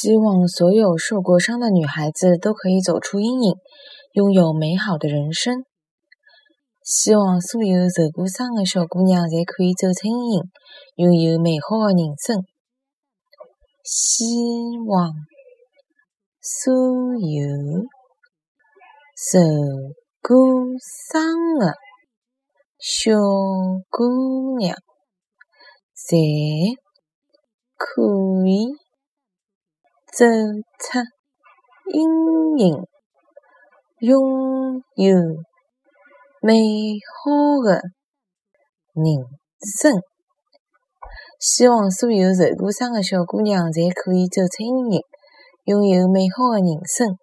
希望所有受过伤的女孩子都可以走出阴影，拥有美好的人生。希望所有受过伤的小姑娘侪可以走出阴影，拥有美好的人生。希望所有受过伤的小姑娘侪可以走出阴影，拥有美好的人生。希望所有受过伤的小姑娘侪可以走出阴影，拥有美好的人生。